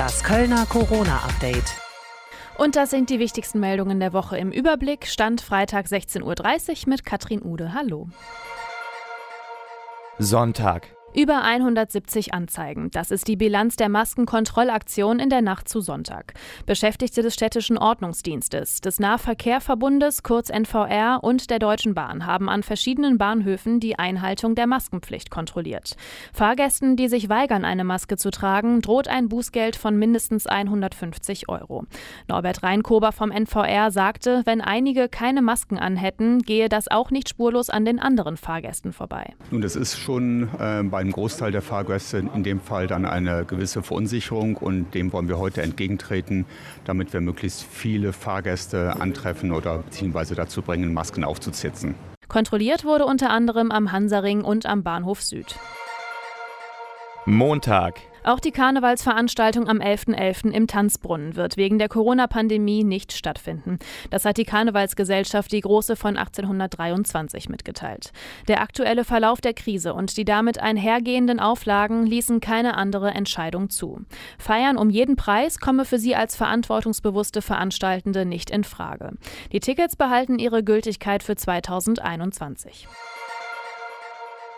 Das Kölner Corona-Update. Und das sind die wichtigsten Meldungen der Woche im Überblick. Stand Freitag 16.30 Uhr mit Katrin Ude. Hallo. Sonntag. Über 170 Anzeigen. Das ist die Bilanz der Maskenkontrollaktion in der Nacht zu Sonntag. Beschäftigte des städtischen Ordnungsdienstes, des Nahverkehrverbundes, kurz NVR und der Deutschen Bahn haben an verschiedenen Bahnhöfen die Einhaltung der Maskenpflicht kontrolliert. Fahrgästen, die sich weigern, eine Maske zu tragen, droht ein Bußgeld von mindestens 150 Euro. Norbert Reinkober vom NVR sagte, wenn einige keine Masken anhätten, gehe das auch nicht spurlos an den anderen Fahrgästen vorbei. Nun, das ist schon äh, bei einem Großteil der Fahrgäste in dem Fall dann eine gewisse Verunsicherung und dem wollen wir heute entgegentreten, damit wir möglichst viele Fahrgäste antreffen oder beziehungsweise dazu bringen, Masken aufzusetzen. Kontrolliert wurde unter anderem am Hansaring und am Bahnhof Süd. Montag. Auch die Karnevalsveranstaltung am 11.11. .11. im Tanzbrunnen wird wegen der Corona-Pandemie nicht stattfinden. Das hat die Karnevalsgesellschaft die Große von 1823 mitgeteilt. Der aktuelle Verlauf der Krise und die damit einhergehenden Auflagen ließen keine andere Entscheidung zu. Feiern um jeden Preis komme für sie als verantwortungsbewusste Veranstaltende nicht in Frage. Die Tickets behalten ihre Gültigkeit für 2021.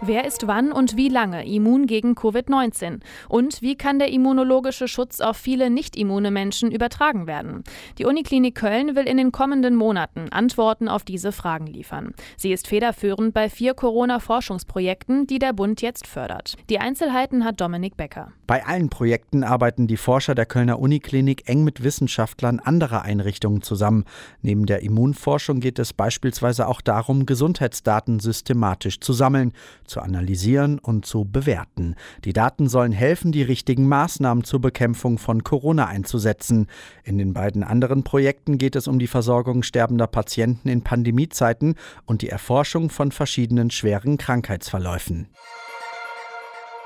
Wer ist wann und wie lange immun gegen Covid-19? Und wie kann der immunologische Schutz auf viele nicht immune Menschen übertragen werden? Die Uniklinik Köln will in den kommenden Monaten Antworten auf diese Fragen liefern. Sie ist federführend bei vier Corona-Forschungsprojekten, die der Bund jetzt fördert. Die Einzelheiten hat Dominik Becker. Bei allen Projekten arbeiten die Forscher der Kölner Uniklinik eng mit Wissenschaftlern anderer Einrichtungen zusammen. Neben der Immunforschung geht es beispielsweise auch darum, Gesundheitsdaten systematisch zu sammeln zu analysieren und zu bewerten. Die Daten sollen helfen, die richtigen Maßnahmen zur Bekämpfung von Corona einzusetzen. In den beiden anderen Projekten geht es um die Versorgung sterbender Patienten in Pandemiezeiten und die Erforschung von verschiedenen schweren Krankheitsverläufen.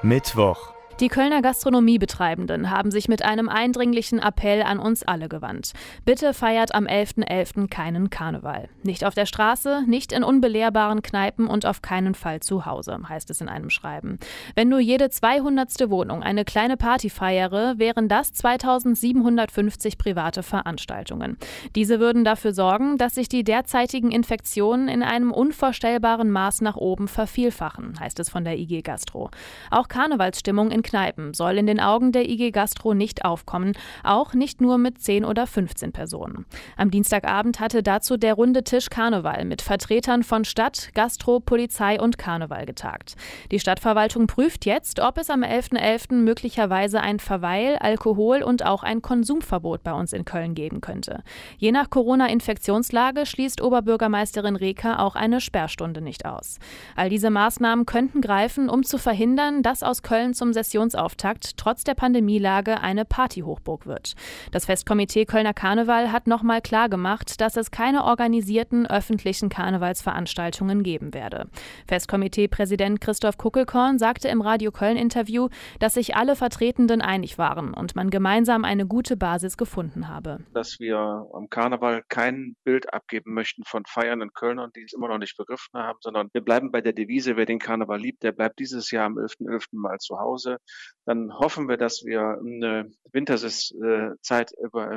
Mittwoch. Die Kölner Gastronomiebetreibenden haben sich mit einem eindringlichen Appell an uns alle gewandt. Bitte feiert am 11.11. .11. keinen Karneval. Nicht auf der Straße, nicht in unbelehrbaren Kneipen und auf keinen Fall zu Hause, heißt es in einem Schreiben. Wenn nur jede 200. Wohnung eine kleine Party feiere, wären das 2750 private Veranstaltungen. Diese würden dafür sorgen, dass sich die derzeitigen Infektionen in einem unvorstellbaren Maß nach oben vervielfachen, heißt es von der IG Gastro. Auch Karnevalsstimmung in Kneipen soll in den Augen der IG Gastro nicht aufkommen, auch nicht nur mit 10 oder 15 Personen. Am Dienstagabend hatte dazu der runde Tisch Karneval mit Vertretern von Stadt, Gastro, Polizei und Karneval getagt. Die Stadtverwaltung prüft jetzt, ob es am 11.11. .11. möglicherweise ein Verweil-, Alkohol- und auch ein Konsumverbot bei uns in Köln geben könnte. Je nach Corona-Infektionslage schließt Oberbürgermeisterin Reker auch eine Sperrstunde nicht aus. All diese Maßnahmen könnten greifen, um zu verhindern, dass aus Köln zum Session Sessionsauftakt trotz der Pandemielage eine Partyhochburg wird. Das Festkomitee Kölner Karneval hat nochmal klargemacht, dass es keine organisierten öffentlichen Karnevalsveranstaltungen geben werde. Festkomitee-Präsident Christoph Kuckelkorn sagte im Radio Köln-Interview, dass sich alle Vertretenden einig waren und man gemeinsam eine gute Basis gefunden habe. Dass wir am Karneval kein Bild abgeben möchten von feiernden Kölnern, die es immer noch nicht begriffen haben, sondern wir bleiben bei der Devise, wer den Karneval liebt, der bleibt dieses Jahr am 11.11. .11. mal zu Hause dann hoffen wir, dass wir eine Winterzeit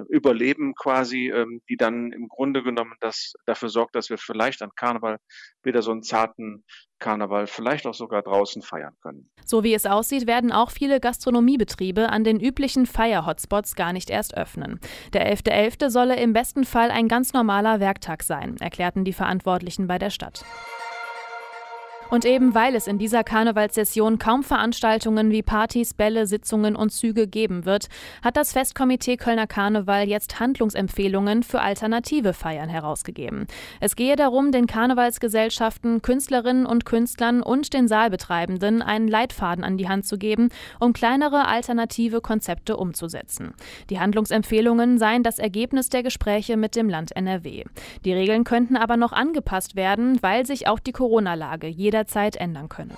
überleben quasi, ähm, die dann im Grunde genommen das dafür sorgt, dass wir vielleicht an Karneval wieder so einen zarten Karneval vielleicht auch sogar draußen feiern können. So wie es aussieht, werden auch viele Gastronomiebetriebe an den üblichen Feier-Hotspots gar nicht erst öffnen. Der 11.11. .11. solle im besten Fall ein ganz normaler Werktag sein, erklärten die Verantwortlichen bei der Stadt. Und eben weil es in dieser Karnevalssession kaum Veranstaltungen wie Partys, Bälle, Sitzungen und Züge geben wird, hat das Festkomitee Kölner Karneval jetzt Handlungsempfehlungen für alternative Feiern herausgegeben. Es gehe darum, den Karnevalsgesellschaften, Künstlerinnen und Künstlern und den Saalbetreibenden einen Leitfaden an die Hand zu geben, um kleinere alternative Konzepte umzusetzen. Die Handlungsempfehlungen seien das Ergebnis der Gespräche mit dem Land NRW. Die Regeln könnten aber noch angepasst werden, weil sich auch die Corona-Lage jeder jederzeit ändern könne.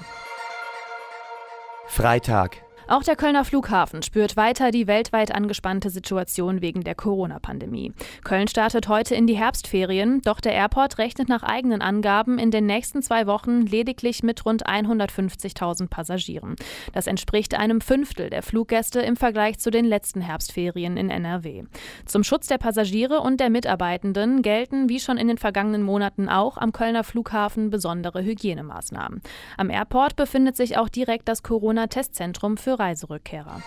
Freitag. Auch der Kölner Flughafen spürt weiter die weltweit angespannte Situation wegen der Corona-Pandemie. Köln startet heute in die Herbstferien, doch der Airport rechnet nach eigenen Angaben in den nächsten zwei Wochen lediglich mit rund 150.000 Passagieren. Das entspricht einem Fünftel der Fluggäste im Vergleich zu den letzten Herbstferien in NRW. Zum Schutz der Passagiere und der Mitarbeitenden gelten wie schon in den vergangenen Monaten auch am Kölner Flughafen besondere Hygienemaßnahmen. Am Airport befindet sich auch direkt das Corona-Testzentrum für Reiserückkehrer.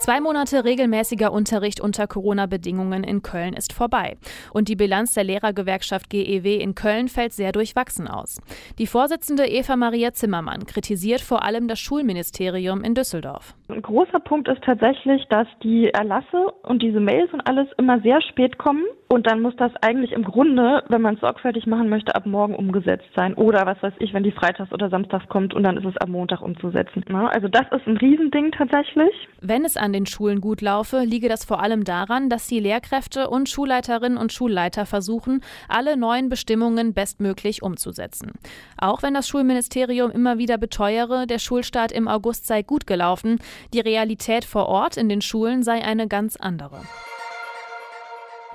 Zwei Monate regelmäßiger Unterricht unter Corona-Bedingungen in Köln ist vorbei. Und die Bilanz der Lehrergewerkschaft GEW in Köln fällt sehr durchwachsen aus. Die Vorsitzende Eva Maria Zimmermann kritisiert vor allem das Schulministerium in Düsseldorf. Ein großer Punkt ist tatsächlich, dass die Erlasse und diese Mails und alles immer sehr spät kommen. Und dann muss das eigentlich im Grunde, wenn man es sorgfältig machen möchte, ab morgen umgesetzt sein. Oder was weiß ich, wenn die freitags oder samstags kommt und dann ist es am Montag umzusetzen. Also das ist ein Riesending tatsächlich. Wenn es an an den Schulen gut laufe, liege das vor allem daran, dass die Lehrkräfte und Schulleiterinnen und Schulleiter versuchen, alle neuen Bestimmungen bestmöglich umzusetzen. Auch wenn das Schulministerium immer wieder beteuere, der Schulstart im August sei gut gelaufen, die Realität vor Ort in den Schulen sei eine ganz andere.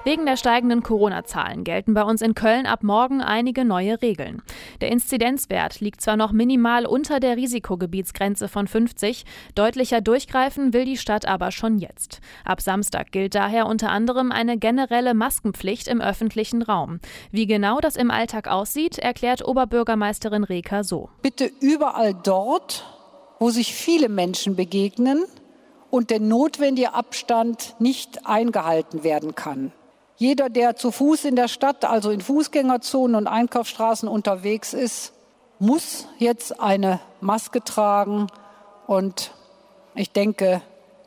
Wegen der steigenden Corona-Zahlen gelten bei uns in Köln ab morgen einige neue Regeln. Der Inzidenzwert liegt zwar noch minimal unter der Risikogebietsgrenze von 50, deutlicher durchgreifen will die Stadt aber schon jetzt. Ab Samstag gilt daher unter anderem eine generelle Maskenpflicht im öffentlichen Raum. Wie genau das im Alltag aussieht, erklärt Oberbürgermeisterin Reker so. Bitte überall dort, wo sich viele Menschen begegnen und der notwendige Abstand nicht eingehalten werden kann. Jeder, der zu Fuß in der Stadt, also in Fußgängerzonen und Einkaufsstraßen unterwegs ist, muss jetzt eine Maske tragen. Und ich denke,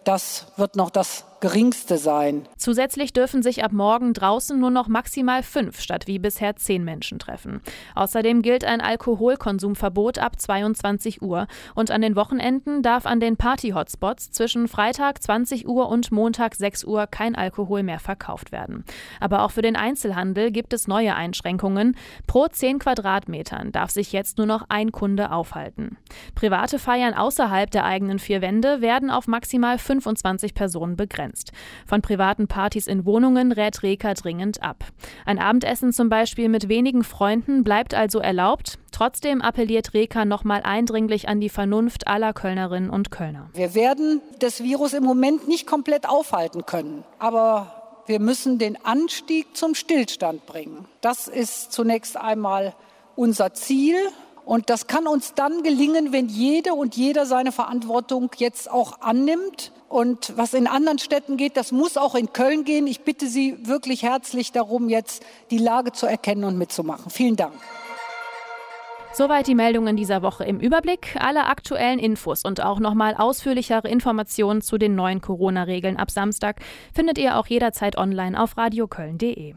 das wird noch das geringste sein. Zusätzlich dürfen sich ab morgen draußen nur noch maximal fünf statt wie bisher zehn Menschen treffen. Außerdem gilt ein Alkoholkonsumverbot ab 22 Uhr und an den Wochenenden darf an den Party-Hotspots zwischen Freitag 20 Uhr und Montag 6 Uhr kein Alkohol mehr verkauft werden. Aber auch für den Einzelhandel gibt es neue Einschränkungen. Pro 10 Quadratmetern darf sich jetzt nur noch ein Kunde aufhalten. Private Feiern außerhalb der eigenen vier Wände werden auf maximal 25 Personen begrenzt begrenzt. Von privaten Partys in Wohnungen rät Reker dringend ab. Ein Abendessen zum Beispiel mit wenigen Freunden bleibt also erlaubt. Trotzdem appelliert Reker nochmal eindringlich an die Vernunft aller Kölnerinnen und Kölner. Wir werden das Virus im Moment nicht komplett aufhalten können, aber wir müssen den Anstieg zum Stillstand bringen. Das ist zunächst einmal unser Ziel. Und das kann uns dann gelingen, wenn jede und jeder seine Verantwortung jetzt auch annimmt. Und was in anderen Städten geht, das muss auch in Köln gehen. Ich bitte Sie wirklich herzlich darum, jetzt die Lage zu erkennen und mitzumachen. Vielen Dank. Soweit die Meldungen dieser Woche im Überblick. Alle aktuellen Infos und auch nochmal ausführlichere Informationen zu den neuen Corona-Regeln ab Samstag findet ihr auch jederzeit online auf radioköln.de.